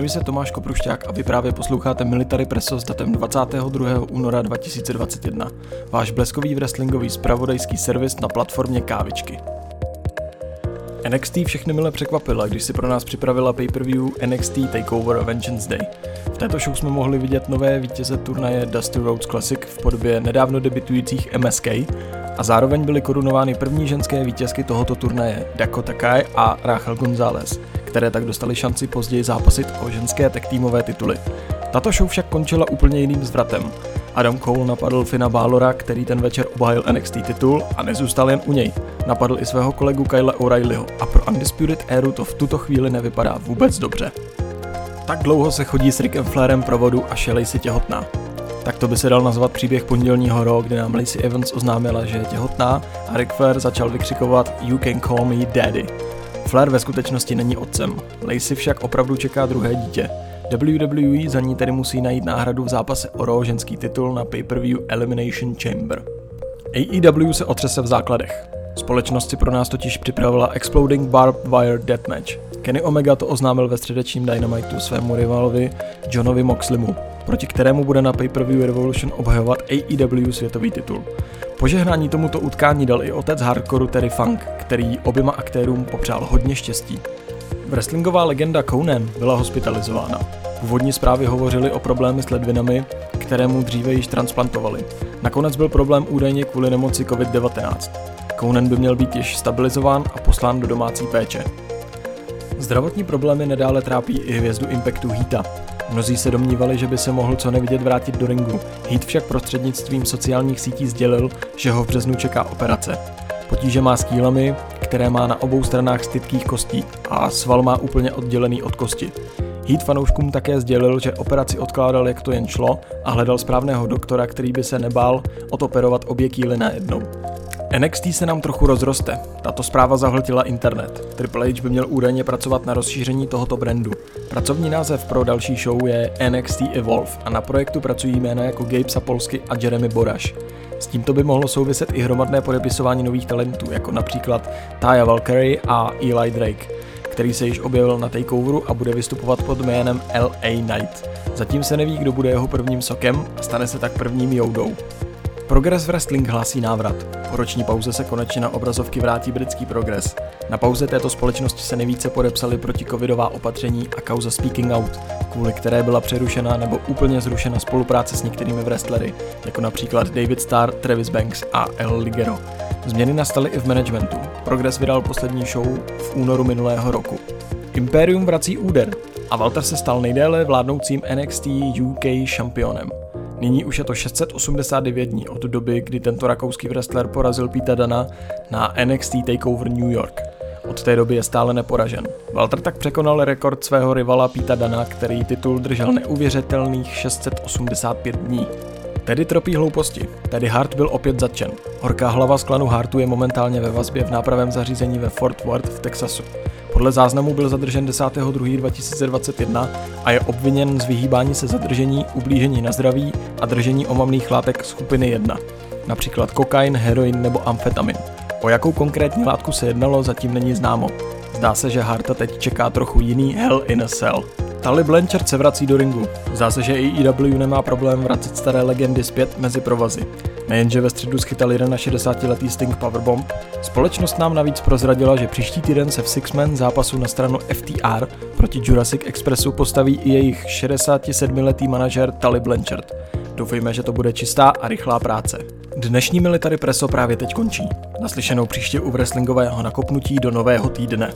Jmenuji se Tomáš Koprušťák a vy právě posloucháte Military Presso s datem 22. února 2021. Váš bleskový wrestlingový spravodajský servis na platformě Kávičky. NXT všechny mile překvapila, když si pro nás připravila pay-per-view NXT TakeOver Vengeance Day. V této show jsme mohli vidět nové vítěze turnaje Dusty Rhodes Classic v podobě nedávno debitujících MSK a zároveň byly korunovány první ženské vítězky tohoto turnaje Dakota Kai a Rachel González, které tak dostali šanci později zápasit o ženské tech týmové tituly. Tato show však končila úplně jiným zvratem. Adam Cole napadl Fina Balora, který ten večer obhájil NXT titul a nezůstal jen u něj. Napadl i svého kolegu Kyle O'Reillyho a pro Undisputed Eru to v tuto chvíli nevypadá vůbec dobře. Tak dlouho se chodí s Rickem Flairem pro vodu a Shelley si těhotná. Tak to by se dal nazvat příběh pondělního rok, kdy nám Lacey Evans oznámila, že je těhotná a Ric Flair začal vykřikovat You can call me daddy. Flair ve skutečnosti není otcem, Lacey však opravdu čeká druhé dítě. WWE za ní tedy musí najít náhradu v zápase o Raw ženský titul na pay-per-view Elimination Chamber. AEW se otřese v základech. Společnost si pro nás totiž připravila Exploding Barbed Wire Deathmatch. Kenny Omega to oznámil ve středečním Dynamitu svému rivalovi Johnovi Moxlimu, proti kterému bude na pay-per-view Revolution obhajovat AEW světový titul. Požehnání tomuto utkání dal i otec hardcoreu Terry Funk, který oběma aktérům popřál hodně štěstí. Wrestlingová legenda Conan byla hospitalizována. Původní zprávy hovořily o problémy s ledvinami, které mu dříve již transplantovali. Nakonec byl problém údajně kvůli nemoci COVID-19. Conan by měl být již stabilizován a poslán do domácí péče. Zdravotní problémy nedále trápí i hvězdu Impactu Heata. Mnozí se domnívali, že by se mohl co nevidět vrátit do ringu. Heat však prostřednictvím sociálních sítí sdělil, že ho v březnu čeká operace. Potíže má s kýlemi, které má na obou stranách stytkých kostí a sval má úplně oddělený od kosti. Heat fanouškům také sdělil, že operaci odkládal jak to jen šlo a hledal správného doktora, který by se nebál odoperovat obě kýly najednou. NXT se nám trochu rozroste. Tato zpráva zahltila internet. Triple H by měl údajně pracovat na rozšíření tohoto brandu. Pracovní název pro další show je NXT Evolve a na projektu pracují jména jako Gabe Sapolsky a Jeremy Boraš. S tímto by mohlo souviset i hromadné podepisování nových talentů, jako například Taya Valkyrie a Eli Drake, který se již objevil na takeoveru a bude vystupovat pod jménem LA Knight. Zatím se neví, kdo bude jeho prvním sokem a stane se tak prvním joudou. Progress Wrestling hlásí návrat. Po roční pauze se konečně na obrazovky vrátí britský Progress. Na pauze této společnosti se nejvíce podepsali proti covidová opatření a kauza Speaking Out, kvůli které byla přerušena nebo úplně zrušena spolupráce s některými wrestlery, jako například David Starr, Travis Banks a El Ligero. Změny nastaly i v managementu. Progress vydal poslední show v únoru minulého roku. Imperium vrací úder a Walter se stal nejdéle vládnoucím NXT UK šampionem. Nyní už je to 689 dní od doby, kdy tento rakouský wrestler porazil Pita Dana na NXT TakeOver New York. Od té doby je stále neporažen. Walter tak překonal rekord svého rivala Pita Dana, který titul držel neuvěřitelných 685 dní. Tedy tropí hlouposti. Tedy Hart byl opět zatčen. Horká hlava z klanu Hartu je momentálně ve vazbě v nápravém zařízení ve Fort Worth v Texasu. Podle záznamu byl zadržen 10.2.2021 a je obviněn z vyhýbání se zadržení, ublížení na zdraví a držení omamných látek skupiny 1, například kokain, heroin nebo amfetamin. O jakou konkrétní látku se jednalo, zatím není známo. Zdá se, že Harta teď čeká trochu jiný Hell in a Cell. Tali Blanchard se vrací do ringu. Zdá se, že i EW nemá problém vracet staré legendy zpět mezi provazy. Nejenže ve středu schytal 61-letý Sting Powerbomb, společnost nám navíc prozradila, že příští týden se v Six-Man zápasu na stranu FTR proti Jurassic Expressu postaví i jejich 67-letý manažer Tali Blanchard. Doufejme, že to bude čistá a rychlá práce. Dnešní Military Preso právě teď končí. Naslyšenou příště u wrestlingového nakopnutí do nového týdne.